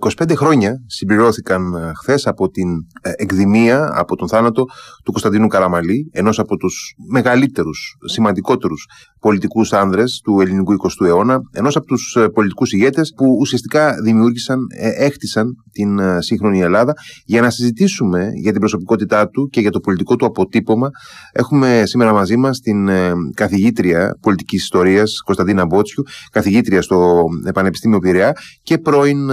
25 χρόνια συμπληρώθηκαν ε, χθες από την ε, εκδημία, από τον θάνατο του Κωνσταντίνου Καραμαλή, ενός από τους μεγαλύτερους, σημαντικότερους πολιτικούς άνδρες του ελληνικού 20ου αιώνα, ενός από τους ε, πολιτικούς ηγέτες που ουσιαστικά δημιούργησαν, έχτισαν την σύγχρονη Ελλάδα. Για να συζητήσουμε για την προσωπικότητά του και για το πολιτικό του αποτύπωμα, έχουμε σήμερα μαζί μας την καθηγήτρια πολιτικής ιστορίας Κωνσταντίνα Μπότσιου, καθηγήτρια στο Πανεπιστήμιο Πειραιά και πρώην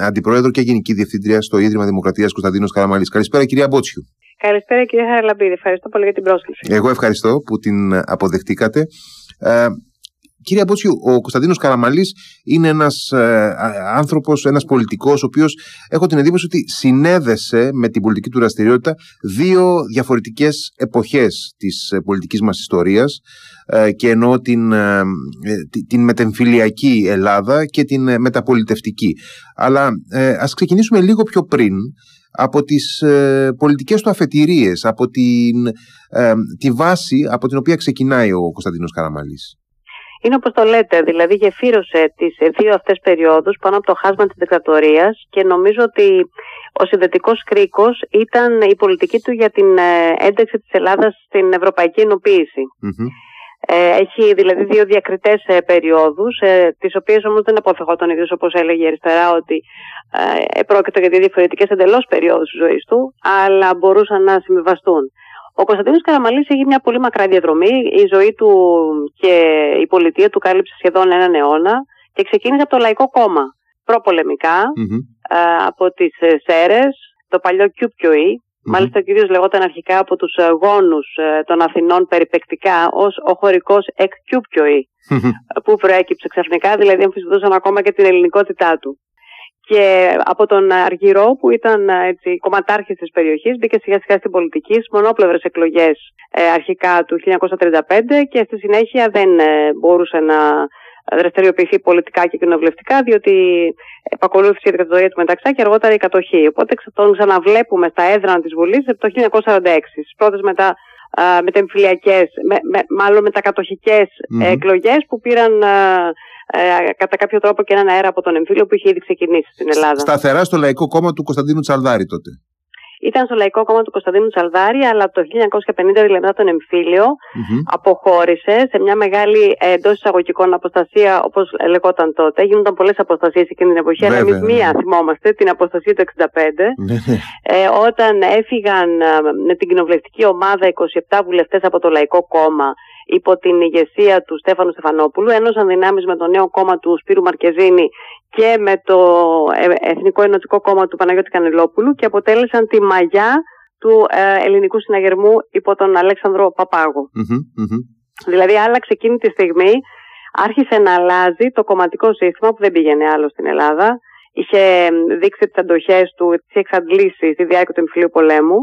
Αντιπρόεδρο και Γενική Διευθύντρια στο Ίδρυμα Δημοκρατίας Κωνσταντίνος Καραμαλής. Καλησπέρα, κυρία Μπότσιου. Καλησπέρα, κυρία Χαραλαμπίδη. Ευχαριστώ πολύ για την πρόσκληση. Εγώ ευχαριστώ που την αποδεχτήκατε. Ε, Κύριε Μπότσιου, ο Κωνσταντίνος Καραμαλής είναι ένας ε, άνθρωπος, ένας πολιτικός, ο οποίος έχω την εντύπωση ότι συνέδεσε με την πολιτική του δραστηριότητα δύο διαφορετικές εποχές της ε, πολιτικής μας ιστορίας ε, και εννοώ την, ε, την μετεμφυλιακή Ελλάδα και την μεταπολιτευτική. Αλλά ας ξεκινήσουμε λίγο πιο πριν από τις πολιτικές του αφετηρίες, από την, τη βάση από την οποία ξεκινάει ο Κωνσταντίνος Καραμαλής. Είναι όπως το λέτε, δηλαδή γεφύρωσε τις δύο αυτές περιόδους πάνω από το χάσμα της δικτατορίας και νομίζω ότι ο συνδετικός κρίκος ήταν η πολιτική του για την ε, ένταξη της Ελλάδας στην ευρωπαϊκή Ε, έχει δηλαδή δύο διακριτές ε, περιόδους, ε, τις οποίες όμως δεν αποφευχόταν ίδιος όπως έλεγε η αριστερά ότι ε, πρόκειται για δύο διαφορετικές εντελώς περιόδους της ζωής του, αλλά μπορούσαν να συμβιβαστούν. Ο Κωνσταντίνος Καραμαλής έχει μια πολύ μακρά διαδρομή. Η ζωή του και η πολιτεία του κάλυψε σχεδόν έναν αιώνα και ξεκίνησε από το Λαϊκό Κόμμα. Προπολεμικά, ε, από τις ε, Σέρες, το παλιό QPOE. Μάλιστα ο κύριος λεγόταν αρχικά από τους ε, γόνους των Αθηνών περιπεκτικά ως ο χωρικός εκ QPOE, που προέκυψε ξαφνικά, δηλαδή αμφισβητούσαν ακόμα και την ελληνικότητά του. Και από τον Αργυρό που ήταν έτσι, κομματάρχης της περιοχής μπήκε σιγά σιγά στην πολιτική στις μονόπλευρες εκλογές ε, αρχικά του 1935 και στη συνέχεια δεν ε, μπορούσε να δραστηριοποιηθεί πολιτικά και κοινοβουλευτικά διότι επακολούθησε η δικτατορία του Μεταξά και αργότερα η κατοχή. Οπότε τον ξαναβλέπουμε στα έδρανα της Βουλής το 1946, στις πρώτες μετά μετεμφυλιακές, με, με, μάλλον μετακατοχικές mm-hmm. εκλογές που πήραν ε, κατά κάποιο τρόπο και έναν αέρα από τον εμφύλιο που είχε ήδη ξεκινήσει στην Ελλάδα. Σταθερά στο Λαϊκό Κόμμα του Κωνσταντίνου Τσαλδάρη τότε. Ήταν στο Λαϊκό Κόμμα του Κωνσταντίνου Τσαλδάρη, αλλά το 1950, δηλαδή μετά τον εμφύλιο, αποχώρησε σε μια μεγάλη εντός εισαγωγικών αποστασία, όπως λεγόταν τότε. Γίνονταν πολλές αποστασίες εκείνη την εποχή, αλλά εμείς μία θυμόμαστε, την αποστασία του 1965. Ναι, ναι. ε, όταν έφυγαν ε, με την κοινοβουλευτική ομάδα 27 βουλευτές από το Λαϊκό Κόμμα υπό την ηγεσία του Στέφανου Στεφανόπουλου, ένωσαν δυνάμεις με το νέο κόμμα του Σπύρου Μαρκεζίνη και με το ε, Εθνικό Ενωτικό Κόμμα του Παναγιώτη Κανελόπουλου και αποτέλεσαν τη μαγιά του ε, ελληνικού συναγερμού υπό τον Αλέξανδρο Δηλαδή άλλαξε εκείνη τη στιγμή, άρχισε να αλλάζει το κομματικό σύστημα που δεν πήγαινε άλλο στην Ελλάδα. Είχε δείξει τις αντοχές του, τις είχε εξαντλήσει στη διάρκεια του εμφυλίου πολέμου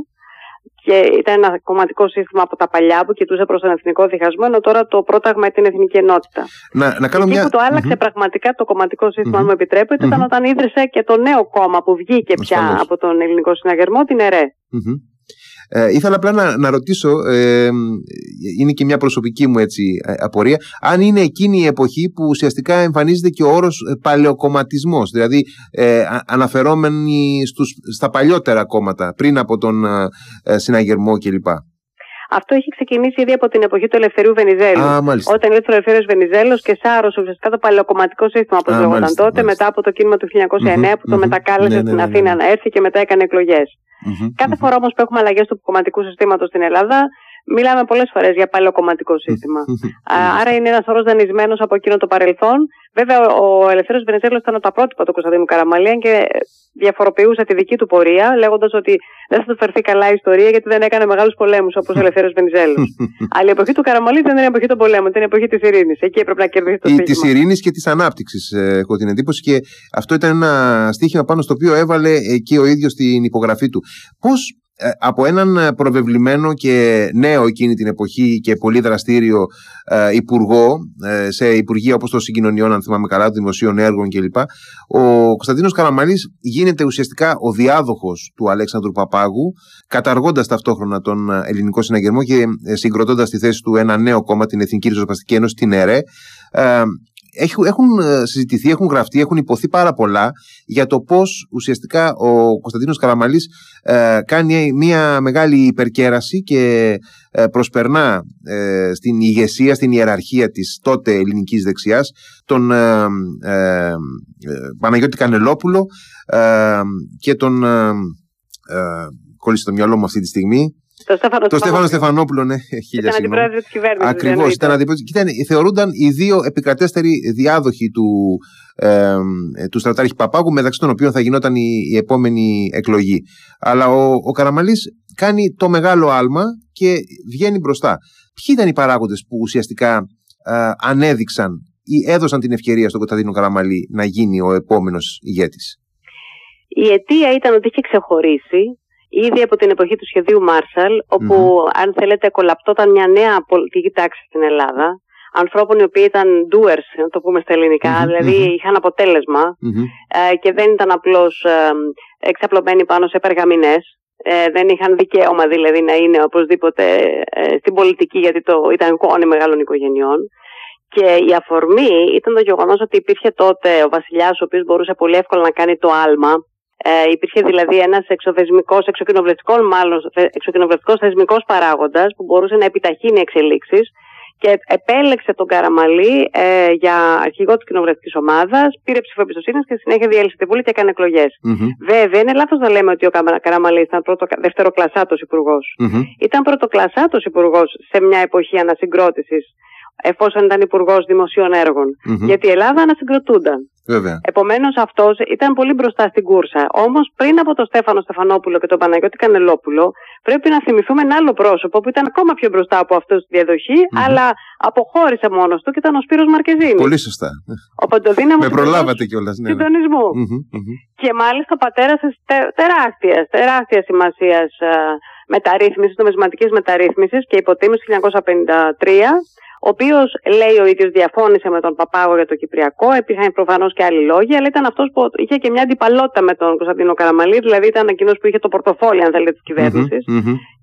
και ήταν ένα κομματικό σύστημα από τα παλιά που κοιτούσε προς τον εθνικό διχασμό, ενώ τώρα το πρόταγμα είναι την εθνική ενότητα. Να, να κάνω Εκεί μια... που το άλλαξε πραγματικά το κομματικό σύστημα, αν μου επιτρέπετε, ήταν όταν ίδρυσε και το νέο κόμμα που βγήκε πια από τον ελληνικό συναγερμό, την ΕΡΕ. Ε, ήθελα απλά να, να ρωτήσω, ε, είναι και μια προσωπική μου έτσι, ε, απορία, αν είναι εκείνη η εποχή που ουσιαστικά εμφανίζεται και ο όρος ε, παλαιοκομματισμός, δηλαδή ε, αναφερόμενοι στους, στα παλιότερα κόμματα, πριν από τον ε, συναγερμό κλπ. Αυτό έχει ξεκινήσει ήδη από την εποχή του Ελευθερίου Βενιζέλου. Α, όταν ήρθε ο Ελευθερίο Βενιζέλος και σάρωσε ουσιαστικά το παλαιοκομματικό σύστημα, όπως λεγόταν τότε, μάλιστα. μετά από το κίνημα του 1909 mm-hmm, που το mm-hmm, μετακάλεσε ναι, ναι, στην ναι, Αθήνα να έρθει και μετά έκανε εκλογές. Mm-hmm, Κάθε φορά όμως που έχουμε αλλαγές του κομματικού συστήματος στην Ελλάδα, μιλάμε πολλές φορές για παλαιοκομματικό σύστημα. Άρα είναι ένας όρος δανεισμένος από εκείνο το παρελθόν. Βέβαια, ο Ελευθέρω Βενιζέλο ήταν τα πρότυπα του Κωνσταντίνου Καραμαλία και διαφοροποιούσε τη δική του πορεία, λέγοντας ότι δεν θα του φερθεί καλά η ιστορία γιατί δεν έκανε μεγάλους πολέμους όπως ο Ελευθέρω Βενιζέλο. Αλλά η εποχή του Καραμαλή δεν είναι η εποχή των πολέμων, ήταν η εποχή της ειρήνης. Εκεί έπρεπε να κερδίσει το στίχημα. Της ειρήνης και της ανάπτυξης, ε, έχω την εντύπωση. Και αυτό ήταν ένα στίχημα πάνω στο οποίο έβαλε και ο ίδιος την υπογραφή του. Πώς ε, από έναν ε, προβεβλημένο και νέο εκείνη την εποχή και πολύ δραστήριο ε, υπουργό ε, σε υπουργεία όπως το συγκοινωνιών αν θυμάμαι καλά, των δημοσίων έργων κλπ. Ο Κωνσταντίνος Καραμαλής γίνεται ουσιαστικά ο διάδοχος του Αλέξανδρου Παπάγου καταργώντας ταυτόχρονα τον ελληνικό συναγερμό και συγκροτώντας στη θέση του ένα νέο κόμμα, την Εθνική Ριζοσπαστική Ένωση, την ΕΡΕ έχουν ε, συζητηθεί, έχουν γραφτεί, έχουν υποθεί πάρα πολλά για το πώς ουσιαστικά ο Κωνσταντίνος Καραμαλής ε, κάνει μια μεγάλη υπερκέραση και ε, προσπερνά στην ηγεσία, στην ιεραρχία της τότε ελληνικής δεξιάς τον Παναγιώτη Κανελόπουλο και τον κόλλησε το μυαλό μου αυτή τη στιγμή το Στέφανο, το Στέφανο Στεφανόπουλο, ναι, χίλια Ήταν αντιπρόεδρος της κυβέρνησης. Ακριβώς. Ήταν αντιπρόεδρος. Ήταν, θεωρούνταν οι δύο επικρατέστεροι διάδοχοι του, ε, του στρατάρχη Παπάγου, μεταξύ των οποίων θα γινόταν η, η επόμενη εκλογή. Αλλά ο, ο Καραμαλής κάνει το μεγάλο άλμα και βγαίνει μπροστά. Ποιοι ήταν οι παράγοντες που ουσιαστικά ε, ανέδειξαν ή έδωσαν την ευκαιρία στον Κωνσταντίνο Καραμαλή να γίνει ο επόμενος ηγέτης; Η αιτία ήταν ότι είχε ξεχωρίσει ήδη από την εποχή του σχεδίου Μάρσαλ, αν θέλετε κολαπτόταν μια νέα πολιτική τάξη στην Ελλάδα, ανθρώπων οι οποίοι ήταν doers, να το πούμε στα ελληνικα δηλαδή είχαν ε, και δεν ήταν απλώς ε, εξαπλωμένοι πάνω σε περγαμηνές, ε, δεν είχαν δικαίωμα δηλαδή να είναι οπωσδήποτε ε, στην πολιτική γιατί το ήταν κόνη μεγάλων οικογενειών. Και η αφορμή ήταν το γεγονός ότι υπήρχε τότε ο βασιλιάς, ο οποίος μπορούσε πολύ εύκολα να κάνει το άλμα ε, υπήρχε δηλαδή ένας εξωθεσμικός, εξοκοινοβουλευτικός μάλλον, εξοκοινοβουλευτικός θεσμικός παράγοντας που μπορούσε να επιταχύνει εξελίξεις και επέλεξε τον Καραμαλή ε, για αρχηγό της κοινοβουλευτικής ομάδας, πήρε ψήφο εμπιστοσύνης και συνέχεια διέλυσε τη Βουλή και έκανε εκλογές. Βέβαια, είναι λάθος να λέμε ότι ο Καραμαλής ήταν πρώτο, δευτεροκλασσάτο υπουργός. Mm-hmm. Ήταν πρωτοκλασσάτο υπουργός σε μια εποχή ανασυγκρότησης εφόσον ήταν υπουργός δημοσίων Γιατί η Ελλάδα ανασυγκροτούνταν. Επομένως αυτός ήταν πολύ μπροστά στην κούρσα. Όμως πριν από τον Στέφανο Στεφανόπουλο και τον Παναγιώτη Κανελόπουλο, πρέπει να θυμηθούμε ένα άλλο πρόσωπο που ήταν ακόμα πιο μπροστά από αυτό στη διαδοχη αλλά αποχώρησε μόνος του και ήταν ο Σπύρος Μαρκεζίνης. Πολύ σωστά. Ο παντοδύναμο. Με προλάβατε κιόλας. Ναι, ναι. συντονισμου Και μάλιστα πατέρας τεράστιας, τεράστιας σημασίας ε, μεταρρύθμισης, νομισματικής μεταρρύθμισης και υποτίμηση 1953 ο οποίος λέει ο ίδιος διαφώνησε με τον Παπάγο για το Κυπριακό, υπήρχαν προφανώς και άλλοι λόγοι, αλλά ήταν αυτός που είχε και μια αντιπαλότητα με τον Κωνσταντίνο Καραμαλή, δηλαδή ήταν εκείνος που είχε το πορτοφόλι, αν θέλετε, της κυβερνηση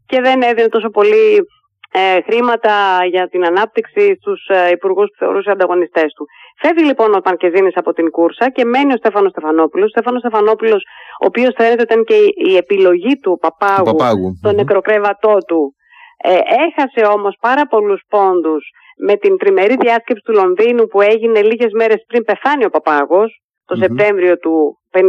και δεν έδινε τόσο πολύ ε, χρήματα για την ανάπτυξη στους ε, υπουργούς που θεωρούσε ανταγωνιστές του. Φεύγει λοιπόν ο Πανκεζίνης από την κούρσα και μένει ο Στέφανος Στεφανόπουλος. Ο Στέφανος Στεφανόπουλος, ο οποίος φαίνεται ήταν και η επιλογή του Παπάγου, του Παπάγου. τον νεκροκρέβατό του. Ε, έχασε όμως πάρα πολλούς πόντους με την τριμερή διάσκεψη του Λονδίνου που έγινε λίγες μέρες πριν πεθάνει ο Παπάγος, το Σεπτέμβριο του 1955.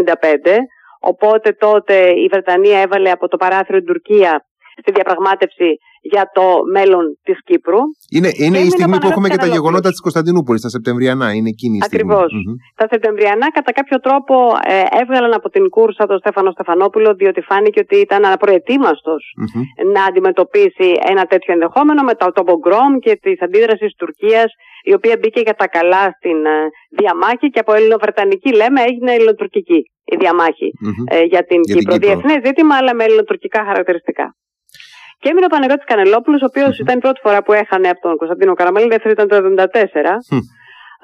Οπότε τότε η Βρετανία έβαλε από το παράθυρο την Τουρκία στη διαπραγμάτευση για το μέλλον της Κύπρου. Είναι, είναι η στιγμή που έχουμε και τα γεγονότα της Κωνσταντινούπολης, τα Σεπτεμβριανά. Είναι εκείνη η στιγμή. Ακριβώς. Τα Σεπτεμβριανά, κατά κάποιο τρόπο, ε, έβγαλαν από την κούρσα τον Στέφανο Στεφανόπουλο, διότι φάνηκε ότι ήταν απροετοίμαστος να αντιμετωπίσει ένα τέτοιο ενδεχόμενο μετά το Μπογκρόμ και της αντίδρασης της Τουρκίας, η οποία μπήκε για τα καλά στην ε, διαμάχη και από ελληνοβρετανική, λέμε, έγινε ελληνοτουρκική η διαμάχη ε, για την για Κύπρο. Διεθνές ζήτημα, αλλά με ελληνοτουρκικά χαρακτηριστικά. Και έμεινε ο Πανεγότη Κανελόπουλος, ο οποιο ήταν η πρώτη φορά που έχανε από τον Κωνσταντίνο Καραμαλή, δεύτερη ήταν το 1974.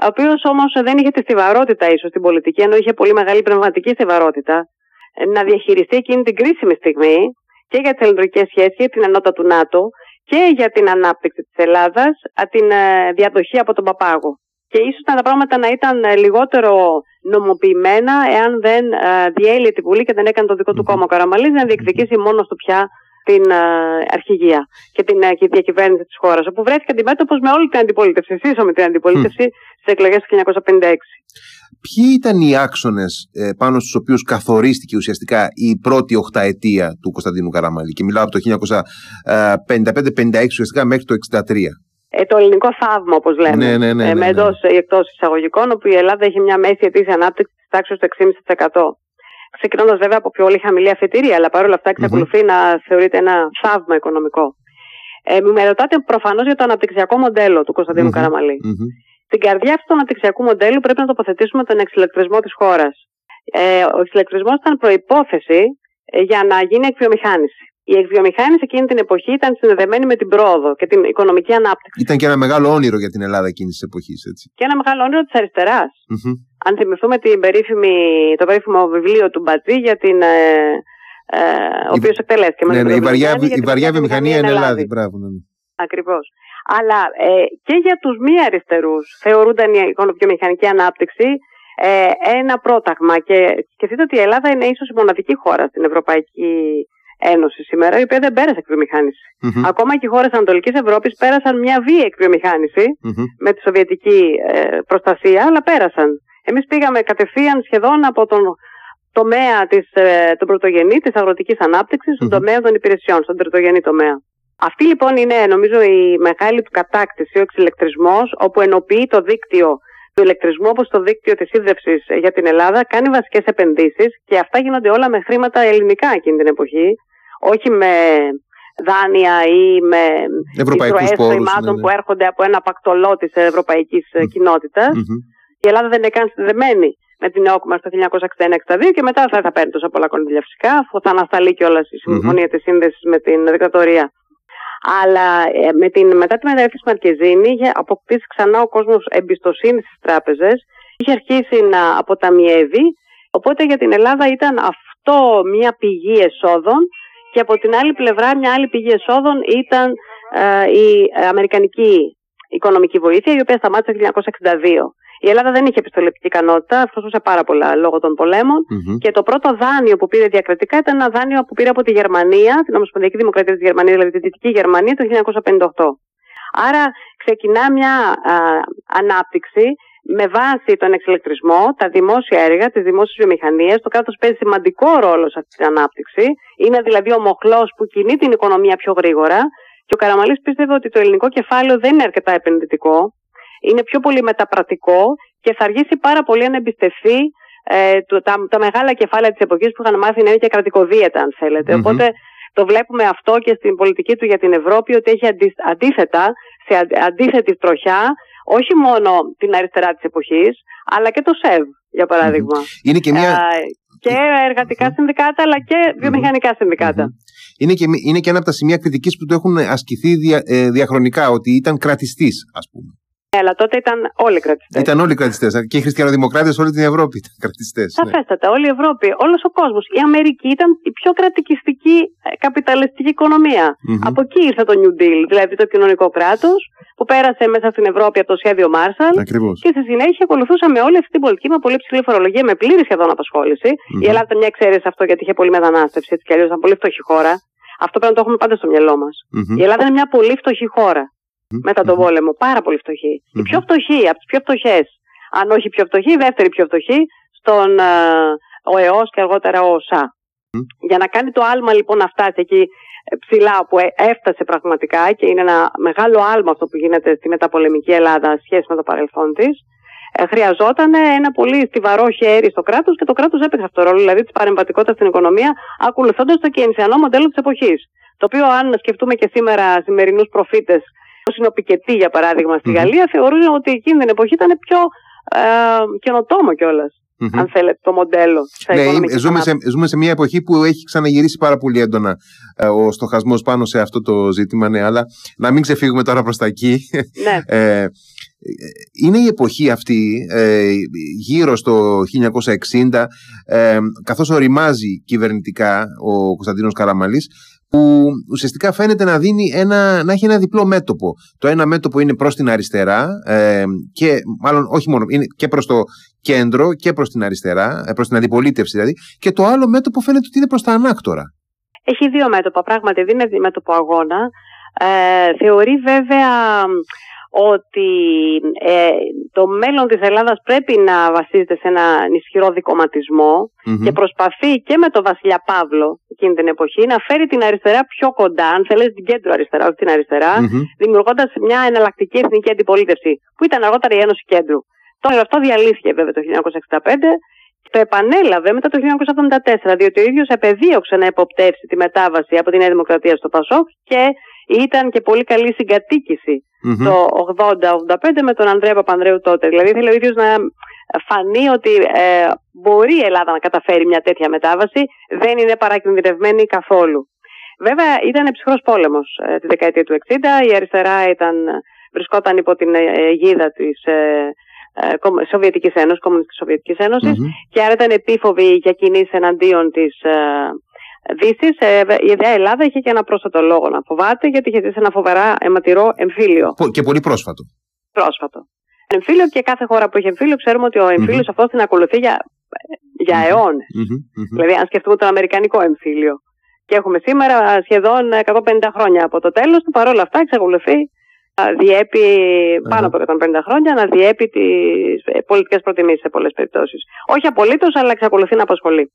Ο οποίος όμως δεν είχε τη στιβαρότητα ίσως στην πολιτική, ενώ είχε πολύ μεγάλη πνευματική στιβαρότητα, να διαχειριστεί εκείνη την κρίσιμη στιγμή και για τις ελληνικές σχέσεις, για την ενότητα του ΝΑΤΟ και για την ανάπτυξη της Ελλάδας, την ε, διαδοχή από τον Παπάγο. Και ίσως τα πράγματα να ήταν ε, λιγότερο νομοποιημένα εάν δεν ε, διέλυε τη Βουλή και δεν έκανε το δικό του κόμμα ο Καραμαλής να διεκδικήσει μόνος του πια την uh, αρχηγία και την uh, διακυβέρνηση της χώρας, όπου βρέθηκε αντιμέτωπος με όλη την αντιπολίτευση, σύσσωμη με την αντιπολίτευση mm. στις εκλογές του 1956. Ποιοι ήταν οι άξονες ε, πάνω στους οποίους καθορίστηκε ουσιαστικά η πρώτη οχταετία του Κωνσταντίνου Καραμαλή, και μιλάω από το 1955-56 ουσιαστικά μέχρι το 1963. Ε, το ελληνικό θαύμα, όπως λέμε. Ναι, ναι, ναι, ε, ναι, με εντός ή εκτός εισαγωγικών, όπου η Ελλάδα έχει μια μέση ετήσια ανάπτυξη της τάξης του 6,5% ξεκινώντας βέβαια από πιο πολύ χαμηλή αφετηρία, αλλά παρόλα αυτά να θεωρείται ένα θαύμα οικονομικό. Ε, με ρωτάτε προφανώς για το αναπτυξιακό μοντέλο του Κωνσταντίνου mm-hmm. Καραμαλή. Mm-hmm. Στην καρδιά αυτού του αναπτυξιακού μοντέλου πρέπει να τοποθετήσουμε τον εξηλεκτρισμό της χώρας. Ε, ο εξηλεκτρισμός ήταν προπόθεση ε, για να γίνει εκβιομηχάνηση. Η εκβιομηχάνηση εκείνη την εποχή ήταν συνδεδεμένη με την πρόοδο και την οικονομική ανάπτυξη. Ήταν και ένα μεγάλο όνειρο για την Ελλάδα εκείνης της εποχής, έτσι. Και ένα μεγάλο όνειρο της αριστεράς. Mm-hmm. Αν θυμηθούμε την περίφημη, το περίφημο βιβλίο του Μπατζή για την. Ε, ε, ο οποίος εκτελέστηκε με ναι, ναι, η βαριά, η βαριά βιομηχανία είναι Ελλάδα. Μπράβο, ναι. Ακριβώς. Αλλά ε, και για τους μη αριστερούς θεωρούνταν η οικονομικομηχανική ανάπτυξη ε, ένα πρόταγμα και σκεφτείτε ότι η Ελλάδα είναι ίσως η μοναδική χώρα στην Ευρωπαϊκή Ένωση σήμερα, η οποία δεν πέρασε εκβιομηχάνηση. Mm-hmm. Ακόμα και οι χώρες Ανατολικής Ευρώπης πέρασαν μια βία εκβιομηχάνηση mm-hmm. με τη σοβιετική ε, προστασία, αλλά πέρασαν. Εμείς πήγαμε κατευθείαν σχεδόν από τον τομέα της, ε, τον πρωτογενή της αγροτικής ανάπτυξης στον τομέα των υπηρεσιών, στον τριτογενή τομέα. Αυτή λοιπόν είναι νομίζω η μεγάλη του κατάκτηση, ο εξηλεκτρισμός, όπου ενοποιεί το δίκτυο του ηλεκτρισμού όπως το δίκτυο της ίδρυυση για την Ελλάδα, κάνει βασικές επενδύσεις και αυτά γίνονται όλα με χρήματα ελληνικά εκείνη την εποχή, όχι με δάνεια ή με εισρωές χρημάτων ναι, ναι. που έρχονται από ένα πακτολό της ευρωπαϊκής mm. κοινότητας. Η Ελλάδα δεν είναι καν συνδεδεμένη με την ΕΟΚΜΑ το 1961-62 και μετά θα, θα παίρνει τόσα πολλά κονδύλια φυσικά, αφού θα ανασταλεί κιόλας η συμφωνία mm-hmm. της σύνδεσης με την δικτατορία. Αλλά ε, με την, μετά τη μεταρρύθμιση Μαρκεζίνη είχε αποκτήσει ξανά ο κόσμος εμπιστοσύνη στις τράπεζες, είχε αρχίσει να αποταμιεύει. Οπότε για την Ελλάδα ήταν αυτό μια πηγή εσόδων και από την άλλη πλευρά μια άλλη πηγή εσόδων ήταν ε, η αμερικανική οικονομική βοήθεια η οποία σταμάτησε το 1962. Η Ελλάδα δεν είχε επιστολεπτική ικανότητα, αυτό πάρα πολλά λόγω των πολεμων Και το πρώτο δάνειο που πήρε διακρατικά ήταν ένα δάνειο που πήρε από τη Γερμανία, την Ομοσπονδιακή Δημοκρατία της Γερμανίας, δηλαδή τη Δυτική Γερμανία, το 1958. Άρα ξεκινά μια α, ανάπτυξη με βάση τον εξελεκτρισμό, τα δημόσια έργα, τις δημόσιες βιομηχανίες. Το κράτος παίζει σημαντικό ρόλο σε αυτή την ανάπτυξη. Είναι δηλαδή ο μοχλός που κινεί την οικονομία πιο γρήγορα. Και ο Καραμαλής πίστευε ότι το ελληνικό κεφάλαιο δεν είναι αρκετά επενδυτικό είναι πιο πολύ μεταπρατικό και θα αργήσει πάρα πολύ να εμπιστευτεί ε, τα, τα μεγάλα κεφάλαια της εποχής που είχαν μάθει να είναι και κρατικοδίαιτα, αν θέλετε. Οπότε το βλέπουμε αυτό και στην πολιτική του για την Ευρώπη, ότι έχει αντίθετα, σε αντίθετη τροχιά, όχι μόνο την αριστερά της εποχής, αλλά και το ΣΕΒ, για παραδειγμα Είναι και μια... και εργατικά συνδικάτα, αλλά και βιομηχανικά συνδικάτα. Είναι και, είναι και ένα από τα σημεία κριτική που του έχουν ασκηθεί δια, ε, διαχρονικά, ότι ήταν κρατιστής, ας πούμε. Ναι, αλλά τότε ήταν όλοι κρατιστές. Ήταν όλοι κρατιστές. Και οι χριστιανοδημοκράτες όλη την Ευρώπη ήταν κρατιστές. Ναι. Σαφέστατα, ναι. όλη η Ευρώπη, όλος ο κόσμος. Η Αμερική ήταν η πιο κρατικιστική ε, καπιταλιστική οικονομία. Mm-hmm. Από εκεί ήρθε το New Deal, δηλαδή το κοινωνικό κράτος, που πέρασε μέσα στην Ευρώπη από το σχέδιο Μάρσαλ. Και στη συνέχεια ακολουθούσαμε όλη αυτή την πολιτική με πολύ ψηλή φορολογία, με πλήρη σχεδόν απασχόληση. Mm-hmm. Η Ελλάδα ήταν μια εξαίρεση αυτό γιατί είχε πολύ μετανάστευση, έτσι κι αλλιώς ήταν πολύ φτωχή χώρα. Αυτό πρέπει να το έχουμε πάντα στο μυαλό μας. Mm-hmm. Η Ελλάδα είναι μια πολύ φτωχή χώρα μετά τον πόλεμο. Πάρα πολύ φτωχή. Η πιο φτωχή, από τις πιο φτωχές, αν όχι η πιο φτωχή, η δεύτερη πιο φτωχή, στον ε, ΟΕΟΣ και αργότερα ο ΟΣΑ. Για να κάνει το άλμα λοιπόν να φτάσει εκεί ε, ψηλά που ε, έφτασε πραγματικά και είναι ένα μεγάλο άλμα αυτό που γίνεται στη μεταπολεμική Ελλάδα σχέση με το παρελθόν της, χρειαζόταν ένα πολύ στιβαρό χέρι στο κράτος και το κράτος έπαιξε αυτό το ρόλο, δηλαδή της παρεμβατικότητας στην οικονομία, ακολουθώντας το κενσιανό μοντέλο της εποχής. Το οποίο, αν σκεφτούμε και σήμερα σημερινούς προφήτες Όπω είναι ο Πικετή, για παράδειγμα, στη Γαλλία, θεωρούν ότι εκείνη την εποχή ήταν πιο ε, καινοτόμο κιόλας. Mm-hmm. Αν θέλετε, το μοντέλο. Ναι, ζούμε σε, ζούμε σε μια εποχή που έχει ξαναγυρίσει πάρα πολύ έντονα ε, ο στοχασμός πάνω σε αυτό το ζήτημα. Ναι, αλλά να μην ξεφύγουμε τώρα προς τα εκεί. Ναι. ε, είναι η εποχή αυτή ε, γύρω στο 1960 ε, καθώς οριμάζει κυβερνητικά ο Κωνσταντίνος Καραμαλής που ουσιαστικά φαίνεται να, δίνει ένα, να έχει ένα διπλό μέτωπο. Το ένα μέτωπο είναι προς την αριστερά ε, και μάλλον όχι μόνο, είναι και προς το κέντρο και προς την αριστερά, ε, προς την αντιπολίτευση δηλαδή και το άλλο μέτωπο φαίνεται ότι είναι προς τα ανάκτορα. Έχει δύο μέτωπα, πράγματι δεν είναι μέτωπο αγώνα. Ε, θεωρεί βέβαια ότι ε, το μέλλον της Ελλάδας πρέπει να βασίζεται σε έναν ισχυρό και προσπαθεί και με τον Βασιλιά Παύλο εκείνη την εποχή να φέρει την αριστερά πιο κοντά, αν θέλετε την κέντρο αριστερά, όχι την αριστερά, mm-hmm. δημιουργώντας μια εναλλακτική εθνική αντιπολίτευση που ήταν αργότερα η Ένωση Κέντρου. Τώρα αυτό διαλύθηκε βέβαια το 1965 το επανέλαβε μετά το 1974, διότι ο ίδιος επεδίωξε να εποπτεύσει τη μετάβαση από τη Νέα Δημοκρατία στο Πασόκ και ήταν και πολύ καλή συγκατοίκηση mm-hmm. το 80-85 με τον Ανδρέα Παπανδρέου τότε. Δηλαδή ήθελε ο ίδιος να φανεί ότι ε, μπορεί η Ελλάδα να καταφέρει μια τέτοια μετάβαση, δεν είναι παρακινδυνευμένη καθόλου. Βέβαια ήταν ψυχρός πόλεμος ε, τη δεκαετία του 60, η αριστερά ήταν, βρισκόταν υπό την αιγίδα της ε, ε, Σοβιετικής Ένωσης, Κομμουνιστικής Σοβιετικής και άρα ήταν επίφοβη για κινήσεις εναντίον της Δύση, ε, η ιδέα Ελλάδα είχε και ένα πρόσθετο λόγο να φοβάται, γιατί είχε ζήσει ένα φοβερά αιματηρό εμφύλιο. Και πολύ πρόσφατο. Πρόσφατο. Εμφύλιο και κάθε χώρα που έχει εμφύλιο, ξέρουμε ότι ο εμφύλιος mm-hmm. αυτός την ακολουθεί για, για mm-hmm. αιώνες. Mm-hmm. Δηλαδή, αν σκεφτούμε τον Αμερικανικό εμφύλιο. Και έχουμε σήμερα σχεδόν 150 χρόνια από το τέλος του, παρόλα αυτά εξακολουθεί να διέπει πάνω από 150 χρόνια να διέπει τις ε, πολιτικές προτιμήσεις σε πολλές περιπτώσεις. Όχι απολύτως, αλλά εξακολουθεί να απασχολεί.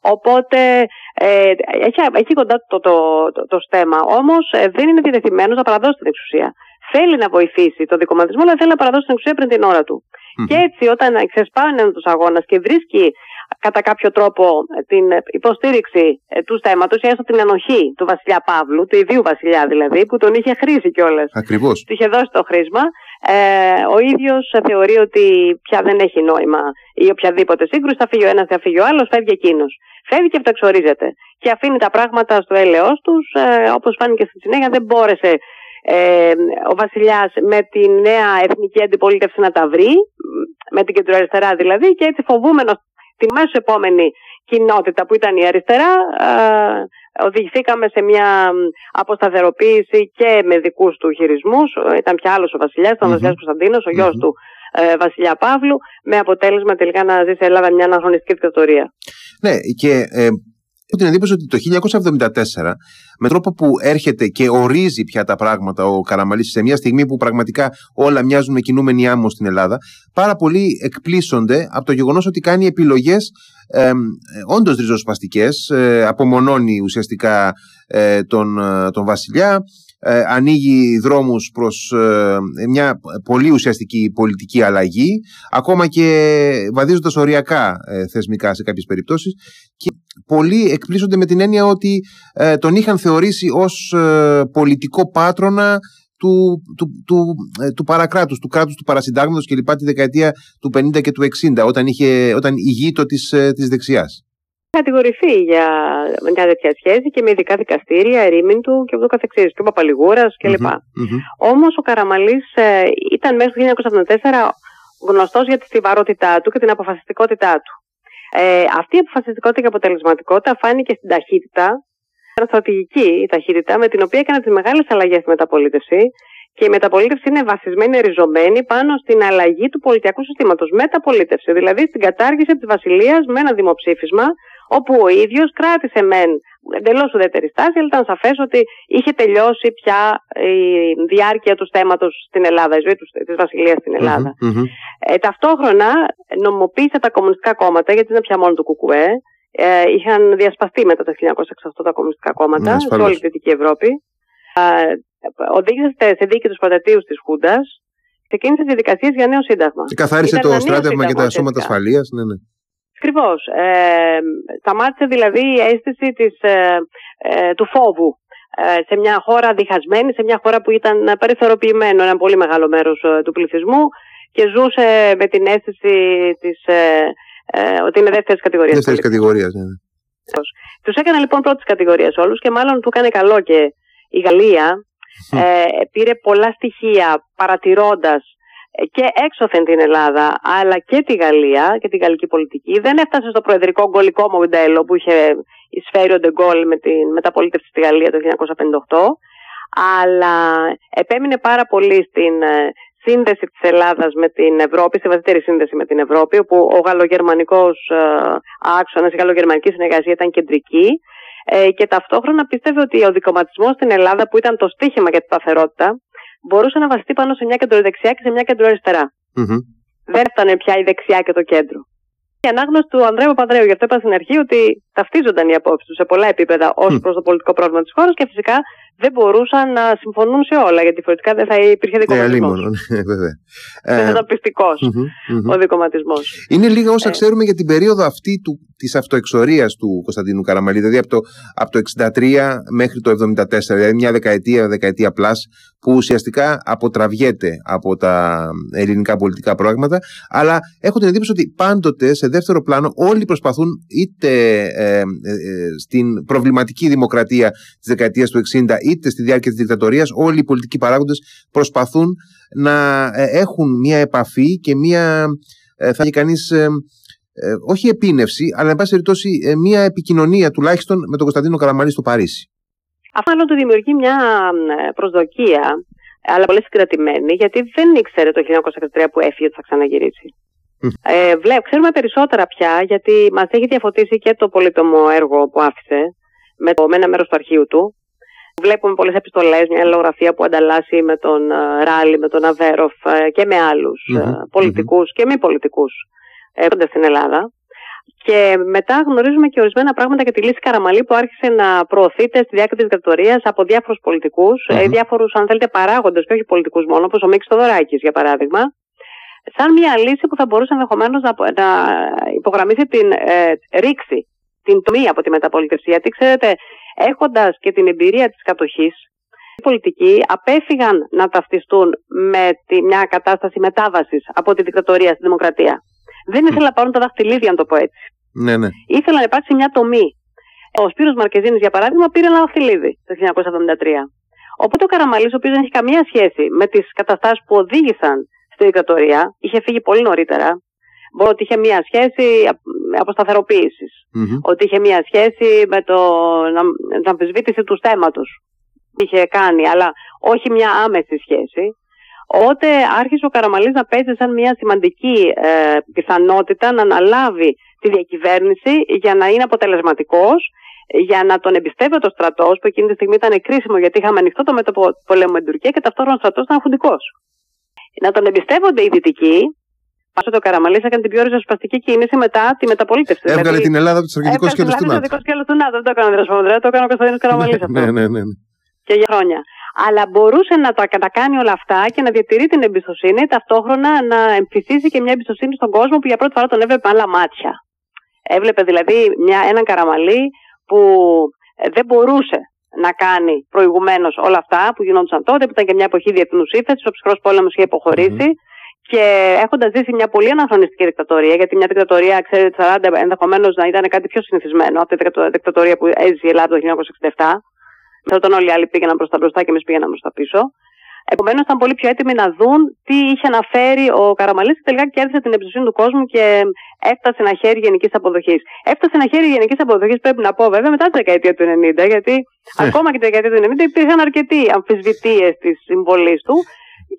Οπότε ε, έχει, έχει κοντά το, το, το, το στέμα, όμως ε, δεν είναι διατεθειμένος να παραδώσει την εξουσία. Θέλει να βοηθήσει τον δικοματισμό, αλλά θέλει να παραδώσει την εξουσία πριν την ώρα του. Και έτσι, όταν ξεσπάνε ένας του αγώνας και βρίσκει κατά κάποιο τρόπο την υποστήριξη ε, του στέματος ή έστω την ενοχή του βασιλιά Παύλου, του ιδίου βασιλιά δηλαδή, που τον είχε χρήσει κιόλας. Ακριβώς. Του είχε δώσει το χρήσμα. Ε, ο ίδιος θεωρεί ότι πια δεν έχει νόημα ή οποιαδήποτε σύγκρουση. Θα φύγει ο ένας, θα φύγει ο άλλος, φεύγει εκείνος. Φεύγει και αυτοεξορίζεται. Και αφήνει τα πράγματα στο έλεος τους, ε, όπως φάνηκε στη συνέχεια, δεν μπόρεσε ε, ο βασιλιάς με τη νέα εθνική αντιπολίτευση να τα βρει, με την κεντροαριστερά δηλαδή, και έτσι φοβούμενος τη μέσω επόμενη κοινότητα που ήταν η αριστερά, ε, οδηγηθήκαμε σε μια αποσταθεροποίηση και με δικούς του χειρισμούς. Ήταν πια άλλος ο βασιλιάς, ήταν ο βασιλιάς Κωνσταντίνος, ο γιος του ε, Βασιλιά Παύλου, με αποτέλεσμα τελικά να ζει σε Ελλάδα μια αναχρονιστική δικτατορία. Ναι, και ε, έχω την εντύπωση ότι το 1974 με τρόπο που έρχεται και ορίζει πια τα πράγματα ο Καραμαλής σε μια στιγμή που πραγματικά όλα μοιάζουν με κινούμενη άμμο στην Ελλάδα πάρα πολλοί εκπλήσονται από το γεγονός ότι κάνει επιλογές ε, όντως ριζοσπαστικές ε, απομονώνει ουσιαστικά ε, τον, ε, τον βασιλιά ε, ανοίγει δρόμους προς ε, μια πολύ ουσιαστική πολιτική αλλαγή ακόμα και βαδίζοντας οριακά ε, θεσμικά σε κάποιες περιπτώσεις και πολλοί εκπλήσονται με την έννοια ότι τον είχαν θεωρήσει ως πολιτικό πάτρονα του, του, του, του παρακράτους, του κράτους του παρασυντάγματος και λοιπά τη δεκαετία του 50 και του 60 όταν, είχε, όταν ηγείτο της, της δεξιάς κατηγορηθεί για μια τέτοια σχέση και με ειδικά δικαστήρια, ερήμην του και ούτω καθεξής, και ο Παπαλιγούρας κλπ. Mm-hmm, Όμως ο Καραμαλής ε, ήταν μέχρι το 1974 γνωστός για τη στιβαρότητά του και την αποφασιστικότητά του. Ε, αυτή η αποφασιστικότητα και αποτελεσματικότητα φάνηκε στην ταχύτητα, ήταν στρατηγική η ταχύτητα με την οποία έκανε τις μεγάλες αλλαγές στη μεταπολίτευση και η μεταπολίτευση είναι βασισμένη, ριζωμένη πάνω στην αλλαγή του πολιτιακού συστήματος. Μεταπολίτευση, δηλαδή στην κατάργηση της βασιλείας με ένα δημοψήφισμα όπου ο ίδιος κράτησε μεν εντελώς ουδέτερη στάση, αλλά ήταν σαφές ότι είχε τελειώσει πια η διάρκεια του θέματο στην Ελλάδα, η ζωή της βασιλείας στην Ελλάδα. Ε, ταυτόχρονα νομοποίησε τα κομμουνιστικά κόμματα, γιατί δεν είναι πια μόνο του Κουκουέ. Ε, είχαν διασπαστεί μετά το 1968 τα κομμουνιστικά κόμματα mm, σε όλη τη Δυτική Ευρώπη. Ε, οδήγησε σε δίκη τους πατατίου της Χούντας. Ξεκίνησε διαδικασίε για νέο σύνταγμα. Και καθάρισε το στράτευμα και τα σώματα ασφαλείας. Ναι, ναι. Ακριβώς. Ε, σταμάτησε δηλαδή η αίσθηση της, ε, ε, του φόβου ε, σε μια χώρα διχασμένη, σε μια χώρα που ήταν περιθωριοποιημένο ένα πολύ μεγάλο μέρος του πληθυσμού και ζούσε με την αίσθηση της, ότι είναι δεύτερης κατηγορίας. Δεύτερης κατηγορίας, ναι. Τους έκανε λοιπόν πρώτης κατηγορίας όλους και μάλλον του έκανε καλό και η Γαλλία. πήρε πολλά στοιχεία παρατηρώντας και έξωθεν την Ελλάδα, αλλά και τη Γαλλία και τη γαλλική πολιτική. Δεν έφτασε στο προεδρικό γκολικό μοντέλο που είχε εισφέρει ο Ντεγκόλ με την μεταπολίτευση στη Γαλλία το 1958, αλλά επέμεινε πάρα πολύ στην ε, σύνδεση της Ελλάδας με την Ευρώπη, στη βαθύτερη σύνδεση με την Ευρώπη, όπου ο γαλλογερμανικός ε, άξονας, η γαλλογερμανική συνεργασία ήταν κεντρική ε, και ταυτόχρονα πίστευε ότι ο δικοματισμός στην Ελλάδα που ήταν το στίχημα για τη σταθερότητα μπορούσε να βασιστεί πάνω σε μια κεντροδεξιά και σε μια κεντροαριστερά. Mm-hmm. Δεν έφτανε πια η δεξιά και το κέντρο. Η ανάγνωση του Ανδρέου Παπανδρέου, γι' αυτό είπα στην αρχή ότι ταυτίζονταν οι απόψεις τους σε πολλά επίπεδα ως mm. προς το πολιτικό πρόβλημα της χώρας και φυσικά δεν μπορούσαν να συμφωνούν σε όλα, γιατί διαφορετικά δεν θα υπήρχε δικοματισμός. Ναι, βέβαια. Δεν θα ήταν πιστικός ο δικοματισμός. Είναι λίγα όσα ε. ξέρουμε για την περίοδο αυτή της αυτοεξορίας του Κωνσταντίνου Καραμαλή, δηλαδή από το, από το 63 μέχρι το 74, δηλαδή μια δεκαετία, δεκαετία πλάς, που ουσιαστικά αποτραβιέται από τα ελληνικά πολιτικά πρόγραμματα, αλλά έχω την εντύπωση ότι πάντοτε σε δεύτερο πλάνο όλοι προσπαθούν είτε ε, ε, ε στην προβληματική δημοκρατία της δεκαετίας του 60 είτε στη διάρκεια της δικτατορίας όλοι οι πολιτικοί παράγοντες προσπαθούν να ε, έχουν μια επαφή και μια, θα έχει κανείς, ε, όχι επίνευση, αλλά εν πάση περιπτώσει ε, μια επικοινωνία τουλάχιστον με τον Κωνσταντίνο Καραμαλή στο Παρίσι. Αυτό μάλλον του δημιουργεί μια ε, προσδοκία, αλλά πολύ συγκρατημένη, γιατί δεν ήξερε το 1963 που έφυγε ότι θα ξαναγυρίσει. Ε, βλέπ, ξέρουμε περισσότερα πια, γιατί μας έχει διαφωτίσει και το πολύτομο έργο που άφησε με, το, με ένα μέρος του αρχείου του. Βλέπουμε πολλές επιστολές, μια αλληλογραφία που ανταλλάσσει με τον Ράλι, με τον Αβέροφ και με άλλους πολιτικούς και μη πολιτικούς έρχονται στην Ελλάδα. Και μετά γνωρίζουμε και ορισμένα πράγματα για τη λύση Καραμαλή που άρχισε να προωθείται στη διάρκεια της δικτατορίας από διάφορους πολιτικούς, mm-hmm. Ε, διάφορους αν θέλετε παράγοντες και όχι πολιτικούς μόνο, όπως ο Μίξ Θοδωράκης για παράδειγμα, σαν μια λύση που θα μπορούσε ενδεχομένως να, να υπογραμμίσει την ε, ρήξη, την τομή από τη μεταπολίτευση. Γιατί ξέρετε, έχοντας και την εμπειρία της κατοχής, οι πολιτικοί απέφυγαν να ταυτιστούν με τη, μια κατάσταση μετάβασης από τη δικτατορία στη δημοκρατία. Δεν ήθελα να πάρουν τα δαχτυλίδια, να το πω έτσι. Ναι, ναι. Ήθελα να υπάρξει μια τομή. Ο Σπύρος Μαρκεζίνης, για παράδειγμα, πήρε ένα δαχτυλίδι το 1973. Οπότε ο Καραμαλής, ο οποίος δεν έχει καμία σχέση με τις καταστάσεις που οδήγησαν στη δικτατορία, είχε φύγει πολύ νωρίτερα. Μπορεί ότι είχε μία σχέση αποσταθεροποίησης. Mm-hmm. Ότι είχε μία σχέση με το, την αμφισβήτηση του θέματο. Είχε κάνει, αλλά όχι μια άμεση σχέση. Οπότε άρχισε ο Καραμαλής να παίζει σαν μια σημαντική ε, πιθανότητα να αναλάβει τη διακυβέρνηση για να είναι αποτελεσματικός, για να τον εμπιστεύεται ο στρατός, που εκείνη τη στιγμή ήταν κρίσιμο γιατί είχαμε ανοιχτό το μέτωπο πολέμου με την Τουρκία και ταυτόχρονα ο στρατός ήταν αφουντικός. Να τον εμπιστεύονται οι δυτικοί, Πάσο το Καραμαλή έκανε την πιο ριζοσπαστική κίνηση μετά τη μεταπολίτευση. Έβγαλε δηλαδή, την Ελλάδα από του στρατηγικού κέντρου του ΝΑΤΟ. Δεν το έκανε ο το έκανε ο Κωνσταντίνο Καραμαλής αυτό. Ναι, ναι, ναι, ναι. Και για χρόνια αλλά μπορούσε να τα κατακάνει όλα αυτά και να διατηρεί την εμπιστοσύνη, ταυτόχρονα να εμφυσίσει και μια εμπιστοσύνη στον κόσμο που για πρώτη φορά τον έβλεπε με άλλα μάτια. Έβλεπε δηλαδή μια, έναν καραμαλί που ε, δεν μπορούσε να κάνει προηγουμένως όλα αυτά που γινόντουσαν τότε, που ήταν και μια εποχή διεθνούς ύφεσης, ο ψυχρός πόλεμος είχε υποχωρήσει. Και έχοντας ζήσει μια πολύ αναχρονιστική δικτατορία, γιατί μια δικτατορία, ξέρετε, 40 ενδεχομένως να ήταν κάτι πιο συνηθισμένο από τη δικτατορία που έζησε η Ελλάδα το 1967, όταν όλοι οι άλλοι πήγαιναν προς τα μπροστά και εμείς πήγαιναν προς τα πίσω. Επομένως, ήταν πολύ πιο έτοιμοι να δουν τι είχε να φέρει ο Καραμαλής και τελικά κέρδισε την εμπιστοσύνη του κόσμου και έφτασε ένα χέρι γενικής αποδοχής. Έφτασε ένα χέρι γενικής αποδοχής, πρέπει να πω βέβαια, μετά τη δεκαετία του 90, γιατί ε. ακόμα και τη δεκαετία του 90 υπήρχαν αρκετοί αμφισβητείε της συμβολής του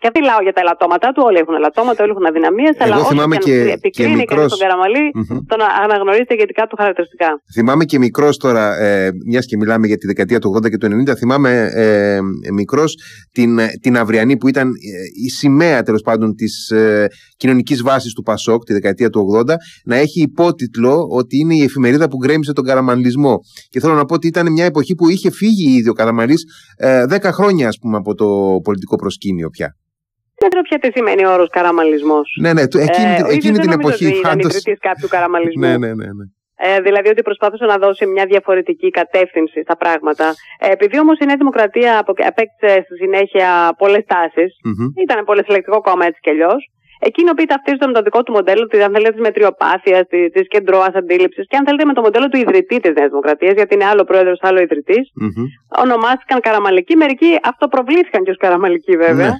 και δεν μιλάω για τα ελαττώματα του, όλοι έχουν ελαττώματα, όλοι έχουν αδυναμίες. Αλλά όσο θυμάμαι και, και επικρίνει και μικρός... τον Καραμαλή, mm-hmm. τον αναγνωρίζετε ηγετικά του χαρακτηριστικά. Θυμάμαι και μικρός τώρα, ε, μιας και μιλάμε για τη δεκαετία του 80 και του 90, θυμάμαι ε, μικρός την, την αυριανή που ήταν ε, η σημαία τέλος πάντων της ε, κοινωνικής βάσης του Πασόκ τη δεκαετία του 80 να έχει υπότιτλο ότι είναι η εφημερίδα που γκρέμισε τον καραμαλισμό. Και θέλω να πω ότι ήταν μια εποχή που είχε φύγει ήδη ο Καραμαλής ε, 10 χρόνια ας πούμε, από το πολιτικό προσκήνιο πια. Δεν ξέρω πια τι σημαίνει ο όρος καραμαλισμός. Ναι, ναι, εκείνη, ε, εκείνη την εποχή. Ότι ήταν ιδρυτής κάποιου καραμαλισμού. ναι, ναι, ναι. ναι. Ε, δηλαδή ότι προσπάθησε να δώσει μια διαφορετική κατεύθυνση στα πράγματα. Ε, επειδή όμως η Νέα Δημοκρατία απέκτησε στη συνέχεια πολλές τάσεις, mm-hmm. ήταν πολυσυλλεκτικό κόμμα έτσι κι αλλιώς, Εκείνο που ταυτίζεται με το δικό του μοντέλο, τη, αν θέλετε, της μετριοπάθειας, τη κεντρώας αντίληψης και αν θέλετε με το μοντέλο του ιδρυτή της Νέας Δημοκρατίας, γιατί είναι άλλο πρόεδρος, άλλο ιδρυτής, mm-hmm. ονομάστηκαν Καραμαλικοί. Μερικοί αυτοπροβλήθηκαν και ως Καραμαλικοί, βέβαια.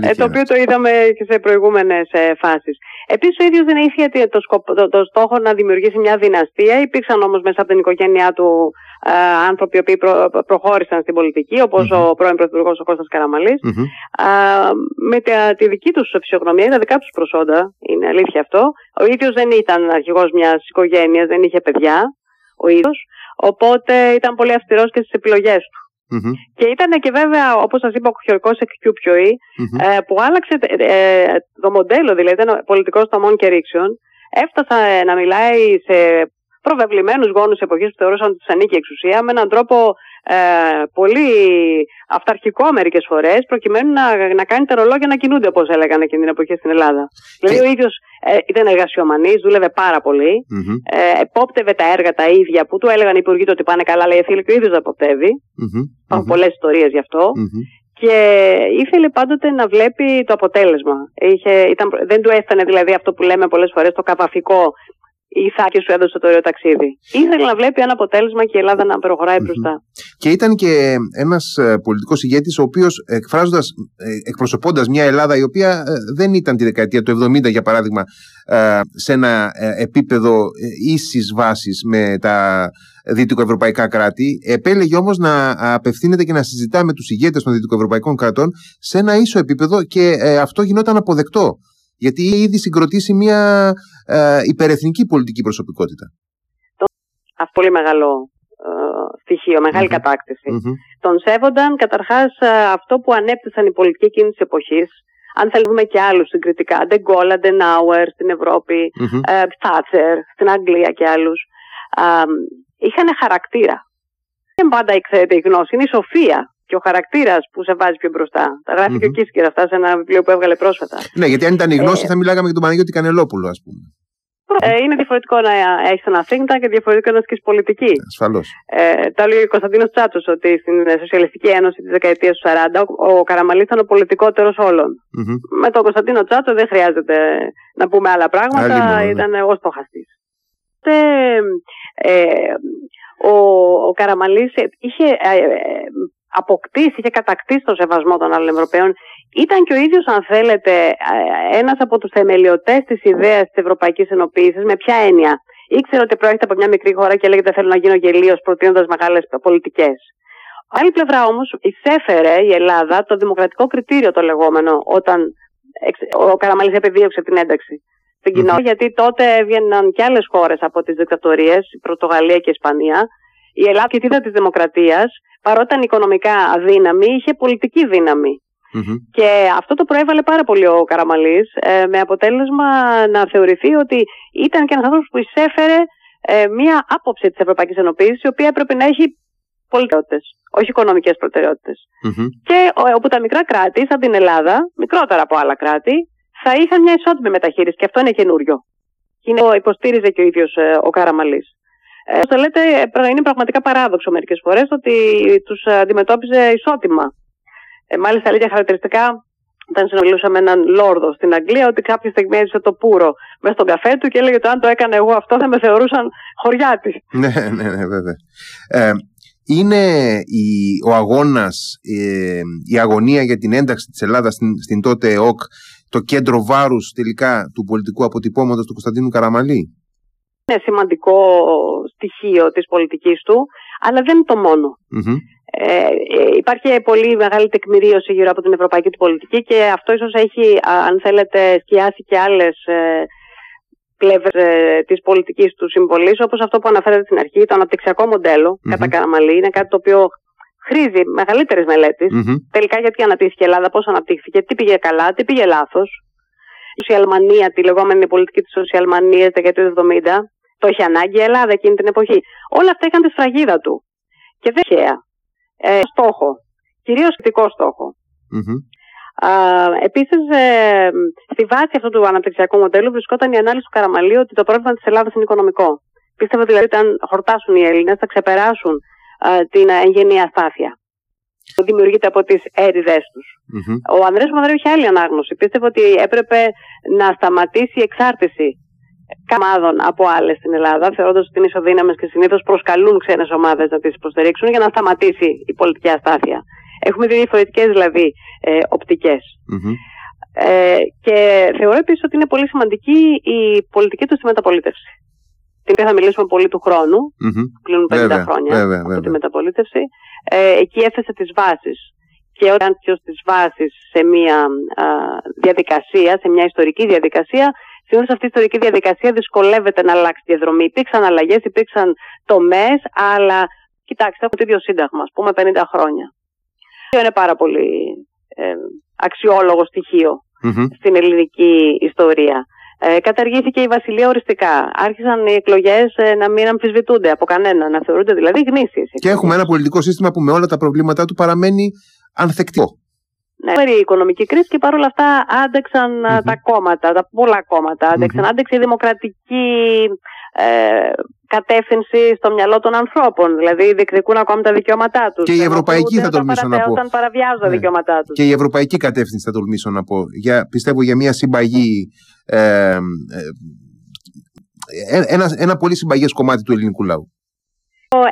Ναι, ε, το οποίο το είδαμε και σε προηγούμενες ε, φάσεις. Επίσης, ο ίδιος δεν είχε το, το, το, στόχο να δημιουργήσει μια δυναστεία. Υπήρξαν όμως μέσα από την οικογένειά του ε, άνθρωποι οι οποίοι προχώρησαν στην πολιτική, ο πρώην Πρωθυπουργός ο Κώστας Καραμαλής, με τη δική τους φυσιογνωμία, τα δικά τους προσόντα, είναι αλήθεια αυτό. Ο ίδιος δεν ήταν αρχηγός μιας οικογένειας, δεν είχε παιδιά, ο ίδιος. Οπότε ήταν πολύ αυστηρός και στις επιλογές του. Και ήταν και βέβαια, όπως σας είπα, ο Κοχιορικό εκκιουπιοή, ε, που άλλαξε ε, το μοντέλο, δηλαδή ήταν πολιτικός τομών και ρήξεων. Έφτασε να μιλάει σε προβεβλημένους γόνους εποχής που θεωρούσαν ότι τους ανήκει η εξουσία με έναν τρόπο ε, πολύ αυταρχικό μερικές φορές, προκειμένου να, να κάνει τα ρολόγια να κινούνται, όπως έλεγαν εκείνη την εποχή στην Ελλάδα. Δηλαδή, ο ίδιος ε, ήταν εργασιομανής, δούλευε πάρα πολύ, mm-hmm. ε, επόπτευε τα έργα τα ίδια που του έλεγαν οι υπουργοί του ότι πάνε καλά, αλλά ήθελε και ο ίδιος να εποπτεύει. Mm-hmm. Υπάρχουν πολλές ιστορίες γι' αυτό. Και ήθελε πάντοτε να βλέπει το αποτέλεσμα. Είχε, ήταν, δεν του έφτανε δηλαδή αυτό που λέμε πολλές φορές το καβαφικό η Θάκη σου έδωσε το ωραίο ταξίδι. Ήθελε να βλέπει ένα αποτέλεσμα και η Ελλάδα να προχωράει μπροστά. Και ήταν και ένας ε, πολιτικός ηγέτης, ο οποίος εκφράζοντας, ε, εκπροσωπώντας μια Ελλάδα η οποία ε, δεν ήταν τη δεκαετία του 70, για παράδειγμα, σε ένα επίπεδο ίσης βάσης με τα δυτικοευρωπαϊκά κράτη, επέλεγε όμως να απευθύνεται και να συζητά με τους ηγέτες των δυτικοευρωπαϊκών κρατών σε ένα ίσο επίπεδο και αυτό γινόταν αποδεκτό γιατί είχε ήδη συγκροτήσει μια ε, υπερεθνική πολιτική προσωπικότητα. Αυτό πολύ μεγάλο ε, στοιχείο, κατάκτηση. Τον σέβονταν καταρχάς ε, αυτό που ανέπτυσαν οι πολιτικοί εκείνης της εποχής, αν θέλουμε και άλλους συγκριτικά, Ντεγκόλα, Ντενάουερ στην Ευρωπη Θάτσερ στην Αγγλία και άλλους, είχαν χαρακτήρα. Δεν πάντα ξέρετε η γνώση, είναι η σοφία και ο χαρακτήρας που σε βάζει πιο μπροστά. Τα γράφει και ο Κίσκερ αυτά σε ένα βιβλίο που έβγαλε πρόσφατα. Ναι, γιατί αν ήταν η γνώση, ε, θα μιλάγαμε για τον Παναγιώτη Κανελόπουλο, ας πούμε. Ε, είναι διαφορετικό να έχεις ένα think tank και διαφορετικό να ασκείς πολιτική. Ασφαλώς. Ε, τα λέει ο Κωνσταντίνος Τσάτσος ότι στην Σοσιαλιστική Ένωση της δεκαετίας του 40 ο Καραμαλής ήταν ο πολιτικότερος Με τον Κωνσταντίνο Τσάτσο δεν χρειάζεται να πούμε άλλα πράγματα. Ναι. ήταν εγώ στοχαστή. Ε, ο, ο Καραμαλής είχε ε, αποκτήσει, είχε κατακτήσει τον σεβασμό των άλλων Ευρωπαίων. Ήταν και ο ίδιος, αν θέλετε, ε, ένας από τους θεμελιωτές της ιδέας της Ευρωπαϊκής Ενοποίησης. Με ποια έννοια; Ήξερε ότι προέρχεται από μια μικρή χώρα και έλεγε: Δεν θέλω να γίνω γελίος προτείνοντας μεγάλες πολιτικές. Άλλη πλευρά όμως, εισέφερε η Ελλάδα το δημοκρατικό κριτήριο το λεγόμενο όταν ο Καραμαλής επιδίωξε την ένταξη στην κοινότητα, γιατί τότε έβγαιναν και άλλες χώρες από τις δικτατορίες, η Πρωτογαλία και η Ισπανία. Η Ελλάδα και της Δημοκρατίας παρότι ήταν οικονομικά αδύναμη, είχε πολιτική Και αυτό το προέβαλε πάρα πολύ ο Καραμαλής, ε, με αποτέλεσμα να θεωρηθεί ότι ήταν και ένας άνθρωπος που εισέφερε ε, μία άποψη της Ευρωπαϊκής Ενοποίησης, η οποία έπρεπε να έχει πολιτικότητες, όχι οικονομικές Και όπου τα μικρά κράτη, σαν την Ελλάδα, μικρότερα από άλλα κράτη, θα είχαν μια ισότιμη μεταχείριση και αυτό είναι καινούριο. Και υποστήριζε και ο ίδιος ε, ο Καραμαλής. Ε, το λέτε, είναι πραγματικά παράδοξο μερικές φορές ότι τους αντιμετώπιζε ισότιμα. Ε, μάλιστα λέει χαρακτηριστικά όταν συνομιλούσα με έναν λόρδο στην Αγγλία ότι κάποια στιγμή έζησε το πουρο μέσα στον καφέ του και έλεγε ότι αν το έκανα εγώ αυτό θα με θεωρούσαν χωριάτη. ναι, ναι, ναι, βέβαια. Ε, είναι η, ο αγώνας, ε, η αγωνία για την ένταξη της Ελλάδας στην, στην τότε ΕΟΚ το κέντρο βάρους τελικά του πολιτικού αποτυπώματος του Κωνσταντίνου Καραμαλή; Είναι σημαντικό στοιχείο της πολιτικής του, αλλά δεν είναι το μόνο. Ε, ε, υπάρχει πολύ μεγάλη τεκμηρίωση γύρω από την ευρωπαϊκή του πολιτική και αυτό ίσως έχει, αν θέλετε, σκιάσει και άλλες ε, πλευρές ε, της πολιτικής του συμβολής, όπως αυτό που αναφέρατε στην αρχή, το αναπτυξιακό κατά Καραμαλή, είναι κάτι το οποίο χρήζει μεγαλύτερης Τελικά, γιατί αναπτύχθηκε η Ελλάδα, πώς αναπτύχθηκε, τι πήγε καλά, τι πήγε λάθος. Η Σοσιαλμανία, τη λεγόμενη πολιτική της Σοσιαλμανίας δεκαετία του 70, το είχε ανάγκη η Ελλάδα εκείνη την εποχή. Όλα αυτά είχαν τη σφραγίδα του. Και δεν είχε ε, στόχο. Κυρίως θετικό στόχο. Mm-hmm. Επίσης, ε, στη βάση αυτού του αναπτυξιακού μοντέλου βρισκόταν η ανάλυση του Καραμαλίου ότι το πρόβλημα της Ελλάδας είναι οικονομικό. Πίστευα δηλαδή ότι αν χορτάσουν οι Έλληνες θα ξεπεράσουν την εγγενή αστάθεια που δημιουργείται από τις έρηδές τους. Mm-hmm. Ο Ανδρέας Παπανδρέου είχε άλλη ανάγνωση. Πίστευε ότι έπρεπε να σταματήσει η εξάρτηση καμάδων από άλλες στην Ελλάδα, θεωρώντας ότι είναι ισοδύναμες και συνήθως προσκαλούν ξένες ομάδες να τις υποστηρίξουν για να σταματήσει η πολιτική αστάθεια. Έχουμε δει διαφορετικές δηλαδή ε, οπτικε Ε, και θεωρώ επίσης ότι είναι πολύ σημαντική η πολιτική τους στη μεταπολίτευση. Την οποία θα μιλήσουμε πολύ του χρόνου, mm-hmm. πλην 50 χρόνια βέβαια, από τη μεταπολίτευση. Ε, εκεί έθεσε τις βάσεις. Και όταν ποιος τις βάσει σε μια α, διαδικασία, σε μια ιστορική διαδικασία, Συνήθω αυτή η ιστορική διαδικασία δυσκολεύεται να αλλάξει τη διαδρομή. Υπήρξαν αλλαγές, υπήρξαν τομές, αλλά κοιτάξτε, έχουμε το ίδιο σύνταγμα, ας πούμε, 50 χρόνια. Αυτό είναι πάρα πολύ ε, αξιόλογο στην ελληνική ιστορία. Ε, καταργήθηκε η Βασιλεία οριστικά. Άρχισαν οι εκλογές ε, να μην αμφισβητούνται από κανένα, να θεωρούνται δηλαδή γνήσιες. Και έχουμε ένα πολιτικό σύστημα που με όλα τα προβλήματά του παραμένει ανθεκτικό ναι, η οικονομική κρίση και παρόλα αυτά τα κόμματα, τα πολλά κόμματα. Άντεξαν, άντεξε η δημοκρατική ε, κατεύθυνση στο μυαλό των ανθρώπων. Δηλαδή διεκδικούν ακόμη τα δικαιώματά τους. Και η ευρωπαϊκή θα τολμήσω να πω. Όταν παραβιάζουν τα ναι. δικαιώματά τους. Και η ευρωπαϊκή κατεύθυνση θα τολμήσω να πω. Για, πιστεύω για μια συμπαγή ε, ε, ένα, ένα πολύ συμπαγές κομμάτι του ελληνικού λαού.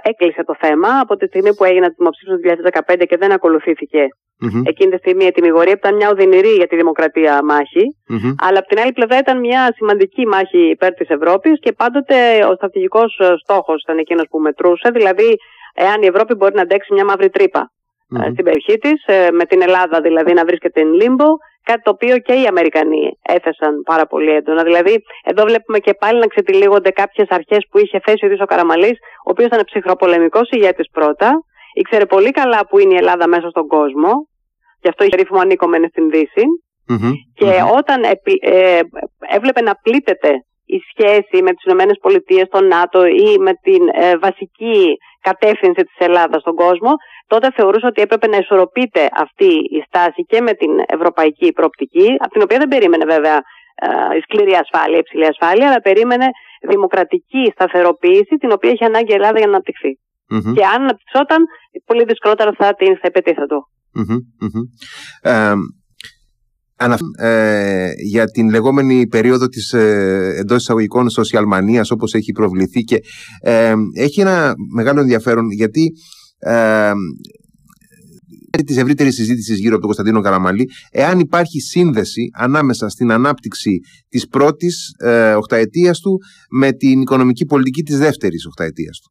Έκλεισε το θέμα από τη στιγμή που έγιναν το δημοψήφισμα του 2015 και δεν ακολουθήθηκε mm-hmm. εκείνη τη στιγμή η ετοιμιγορία που ήταν μια οδυνηρή για τη δημοκρατία μάχη. Mm-hmm. Αλλά από την άλλη πλευρά ήταν μια σημαντική μάχη υπέρ της Ευρώπης και πάντοτε ο στρατηγικός στόχος ήταν εκείνος που μετρούσε, δηλαδή εάν η Ευρώπη μπορεί να αντέξει μια μαύρη τρύπα mm-hmm. στην περιοχή της, ε, με την Ελλάδα δηλαδή να βρίσκεται εν λίμπο, κάτι το οποίο και οι Αμερικανοί έθεσαν πάρα πολύ έντονα. Δηλαδή, εδώ βλέπουμε και πάλι να ξετυλίγονται κάποιες αρχές που είχε θέσει ο Ρίσο Καραμαλής, ο οποίος ήταν ψυχροπολεμικός ηγέτης πρώτα, ήξερε πολύ καλά που είναι η Ελλάδα μέσα στον κόσμο, γι' αυτό είχε ρήφημα ανήκομενε στην Δύση. Mm-hmm. Και mm-hmm. όταν ε, έβλεπε να πλήττεται η σχέση με τις Ηνωμένες Πολιτείες, τον ΝΑΤΟ ή με την ε, βασική κατεύθυνση της Ελλάδας στον κόσμο, τότε θεωρούσε ότι έπρεπε να ισορροπείται αυτή η στάση και με την ευρωπαϊκή προοπτική, από την οποία δεν περίμενε βέβαια ε, η σκληρή ασφάλεια, η υψηλή ασφάλεια, αλλά περίμενε δημοκρατική σταθεροποίηση, την οποία έχει ανάγκη η Ελλάδα για να αναπτυχθει mm-hmm. Και αν αναπτυσσόταν, πολύ δυσκολότερα θα την θα υπετίθετο. Ε, για την λεγόμενη περίοδο της ε, εντός εισαγωγικών σοσιαλμανίας όπως έχει προβληθεί και ε, έχει ένα μεγάλο ενδιαφέρον γιατί ε, της ευρύτερης συζήτησης γύρω από τον Κωνσταντίνο Καραμαλή εάν υπάρχει σύνδεση ανάμεσα στην ανάπτυξη της πρώτης ε, οχταετίας του με την οικονομική πολιτική της δεύτερης οχταετίας του.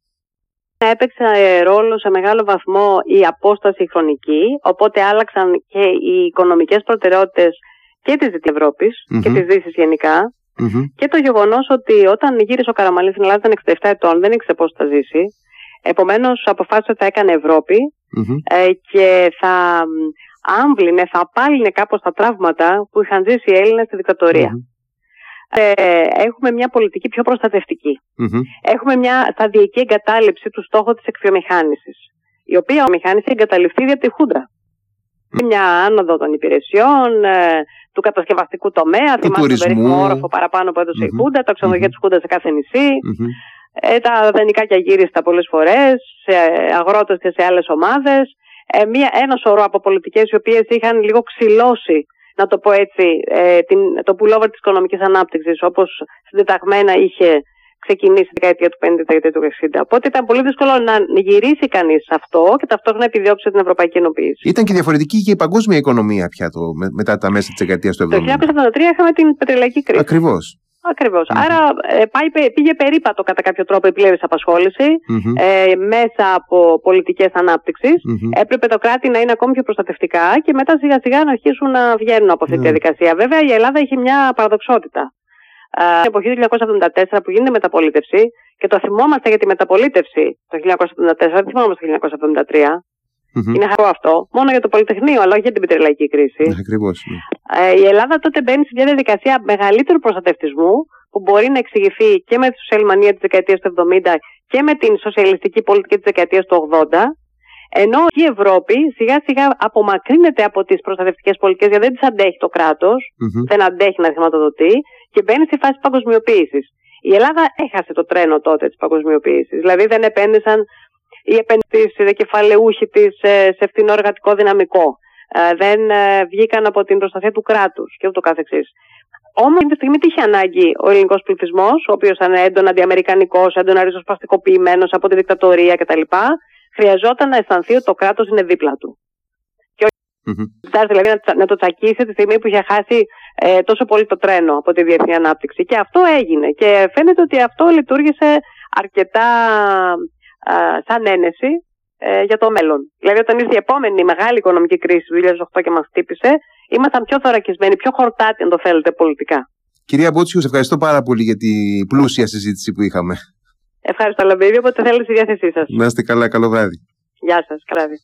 Έπαιξε ρόλο σε μεγάλο βαθμό η απόσταση χρονική, οπότε άλλαξαν και οι οικονομικές προτεραιότητες και της Δυτικής και της Δύσης γενικα και το γεγονός ότι όταν γύρισε ο Καραμαλής στην Ελλάδα ήταν 67 ετών, δεν ήξερε πώς θα ζήσει. Επομένως αποφάσισε ότι θα έκανε ε, και θα άμβλυνε, θα απάλυνε κάπως τα τραύματα που είχαν ζήσει οι Έλληνες στη δικτατορία ε, έχουμε μια πολιτική πιο προστατευτικη Έχουμε μια σταδιακή εγκατάλειψη του στόχου της εκβιομηχάνησης, η οποία η μηχάνηση εγκαταλειφθεί δια τη Χούντα. Μια άνοδο των υπηρεσιών, ε, του κατασκευαστικού τομέα, του θυμάστε τον περίφημο όροφο παραπάνω που έδωσε η Χούντα, τα ξενοδοχεία mm-hmm. της Χούντας σε κάθε νησί, ε, τα δανεικά και αγύριστα πολλές φορές, σε αγρότες και σε άλλες ομάδες, ε, μια, ένα σωρό από πολιτικές οι οποίες είχαν λίγο ξυλώσει να το πω έτσι, ε, την, το pullover της οικονομικής ανάπτυξης όπως συντεταγμένα είχε ξεκινήσει τη δεκαετία του 50, τη δεκαετία του 60. Οπότε ήταν πολύ δύσκολο να γυρίσει κανείς αυτό και ταυτόχρονα επιδιώξει την ευρωπαϊκή ενοποίηση. Ήταν και διαφορετική και η παγκόσμια οικονομία πια το, μετά τα μέσα της δεκαετίας του 70. Το 1973 είχαμε την πετρελαϊκή κρίση. Ακριβώς. Ακριβώς. Mm-hmm. Άρα ε, πάει, πήγε περίπατο κατά κάποιο τρόπο η πλήρης απασχόληση mm-hmm. ε, μέσα από πολιτικές ανάπτυξης. Mm-hmm. Έπρεπε το κράτη να είναι ακόμη πιο προστατευτικά και μετά σιγά σιγά να αρχίσουν να βγαίνουν από αυτή τη διαδικασία. Βέβαια η Ελλάδα έχει μια παραδοξότητα. Ε, στην εποχή του 1974 που γίνεται μεταπολίτευση και το θυμόμαστε για τη μεταπολίτευση το 1974, δεν θυμόμαστε το 1973. Mm-hmm. Είναι χαρό αυτό. Μόνο για το Πολυτεχνείο, αλλά όχι για την πετρελαϊκή κρίση. Ακριβώς. Ναι. Ε, η Ελλάδα τότε μπαίνει σε μια διαδικασία μεγαλύτερου προστατευτισμού, που μπορεί να εξηγηθεί και με τη σοσιαλμανία της δεκαετίας του 70 και με την σοσιαλιστική πολιτική της δεκαετίας του 80. Ενώ η Ευρώπη σιγά σιγά απομακρύνεται από τις προστατευτικές πολιτικές γιατί δεν τις αντέχει το κράτος, mm-hmm. δεν αντέχει να χρηματοδοτεί και μπαίνει στη φάση παγκοσμιοποίησης. Η Ελλάδα έχασε το τρένο τότε της παγκοσμιοποίησης. Δηλαδή δεν επένδυσαν οι επενδύσεις, οι κεφαλαιούχοι της ε, σε φθηνό εργατικό δυναμικό. Ε, δεν ε, βγήκαν από την προστασία του κράτους και ούτω καθεξής. Όμως, αυτή τη στιγμή τι είχε ανάγκη ο ελληνικός πληθυσμός, ο οποίος ήταν έντονα αντιαμερικανικός, έντονα ριζοσπαστικοποιημένος από τη δικτατορία κτλ. Χρειαζόταν να αισθανθεί ότι το κράτος είναι δίπλα του. Και όχι δηλαδή να, το τσακίσει τη στιγμή που είχε χάσει ε, τόσο πολύ το τρένο από τη διεθνή ανάπτυξη. Και αυτό έγινε. Και φαίνεται ότι αυτό λειτουργήσε αρκετά σαν ένεση ε, για το μέλλον. Δηλαδή, όταν ήρθε η επόμενη μεγάλη οικονομική κρίση του 2008 και μας χτύπησε, ήμασταν πιο θωρακισμένοι, πιο χορτάτοι, αν το θέλετε, πολιτικά. Κυρία Μπότσιου, ευχαριστώ πάρα πολύ για την πλούσια συζήτηση που είχαμε. Ευχαριστώ, Λαμπίδη. Όποτε θέλετε στη διάθεσή σας. Να είστε καλά, καλό βράδυ. Γεια σας, καλά βράδυ.